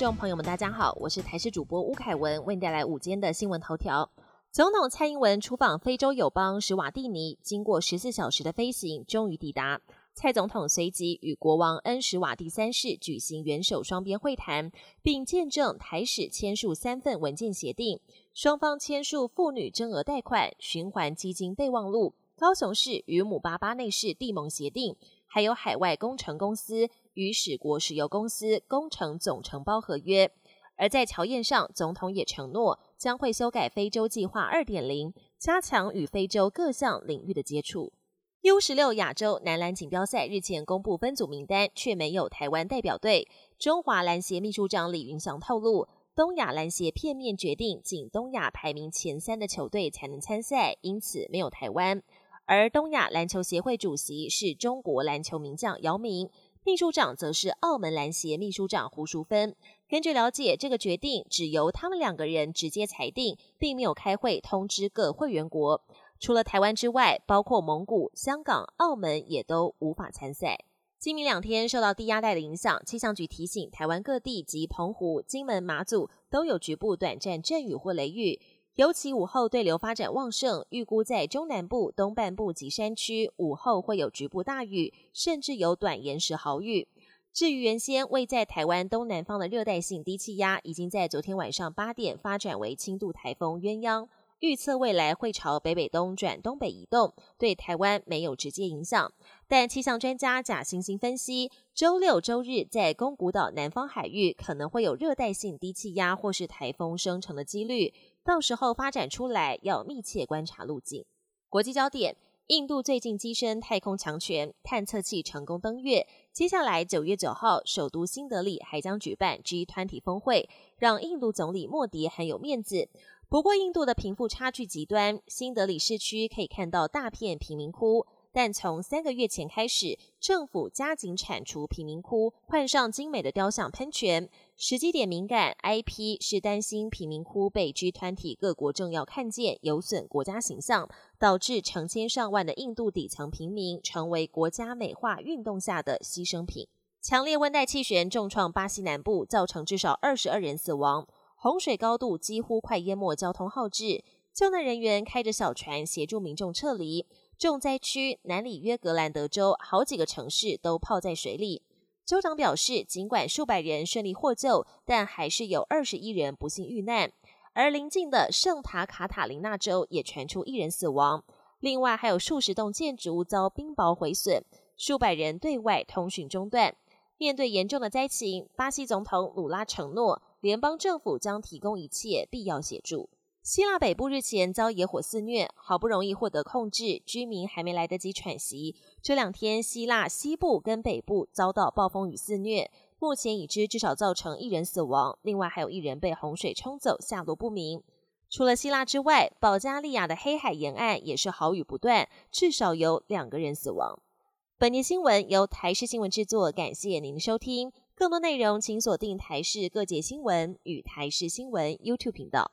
众朋友们，大家好，我是台视主播吴凯文，为你带来午间的新闻头条。总统蔡英文出访非洲友邦史瓦蒂尼，经过十四小时的飞行，终于抵达。蔡总统随即与国王恩史瓦蒂三世举行元首双边会谈，并见证台史签署三份文件协定。双方签署妇女增额贷款循环基金备忘录、高雄市与姆巴巴内市地盟协定，还有海外工程公司与史国石油公司工程总承包合约。而在乔宴上，总统也承诺将会修改非洲计划二点零，加强与非洲各项领域的接触。U 十六亚洲男篮锦标赛日前公布分组名单，却没有台湾代表队。中华篮协秘书长李云祥透露，东亚篮协片面决定，仅东亚排名前三的球队才能参赛，因此没有台湾。而东亚篮球协会主席是中国篮球名将姚明，秘书长则是澳门篮协秘书长胡淑芬。根据了解，这个决定只由他们两个人直接裁定，并没有开会通知各会员国。除了台湾之外，包括蒙古、香港、澳门也都无法参赛。今明两天受到低压带的影响，气象局提醒台湾各地及澎湖、金门、马祖都有局部短暂阵雨或雷雨，尤其午后对流发展旺盛，预估在中南部、东半部及山区午后会有局部大雨，甚至有短延时豪雨。至于原先位在台湾东南方的热带性低气压，已经在昨天晚上八点发展为轻度台风鸳鸯。预测未来会朝北北东转东北移动，对台湾没有直接影响。但气象专家贾星星分析，周六周日在宫古岛南方海域可能会有热带性低气压或是台风生成的几率，到时候发展出来要密切观察路径。国际焦点：印度最近跻身太空强权，探测器成功登月。接下来九月九号，首都新德里还将举办 G 团体峰会，让印度总理莫迪很有面子。不过，印度的贫富差距极端，新德里市区可以看到大片贫民窟。但从三个月前开始，政府加紧铲除贫民窟，换上精美的雕像喷泉。时机点敏感，IP 是担心贫民窟被 G 团体各国政要看见，有损国家形象，导致成千上万的印度底层平民成为国家美化运动下的牺牲品。强烈温带气旋重创巴西南部，造成至少二十二人死亡。洪水高度几乎快淹没交通号志，救难人员开着小船协助民众撤离。重灾区南里约格兰德州好几个城市都泡在水里。州长表示，尽管数百人顺利获救，但还是有二十一人不幸遇难。而邻近的圣塔卡塔琳娜州也传出一人死亡，另外还有数十栋建筑物遭冰雹毁损，数百人对外通讯中断。面对严重的灾情，巴西总统鲁拉承诺。联邦政府将提供一切必要协助。希腊北部日前遭野火肆虐，好不容易获得控制，居民还没来得及喘息。这两天，希腊西部跟北部遭到暴风雨肆虐，目前已知至少造成一人死亡，另外还有一人被洪水冲走，下落不明。除了希腊之外，保加利亚的黑海沿岸也是豪雨不断，至少有两个人死亡。本年新闻由台视新闻制作，感谢您的收听。更多内容，请锁定台视各界新闻与台视新闻 YouTube 频道。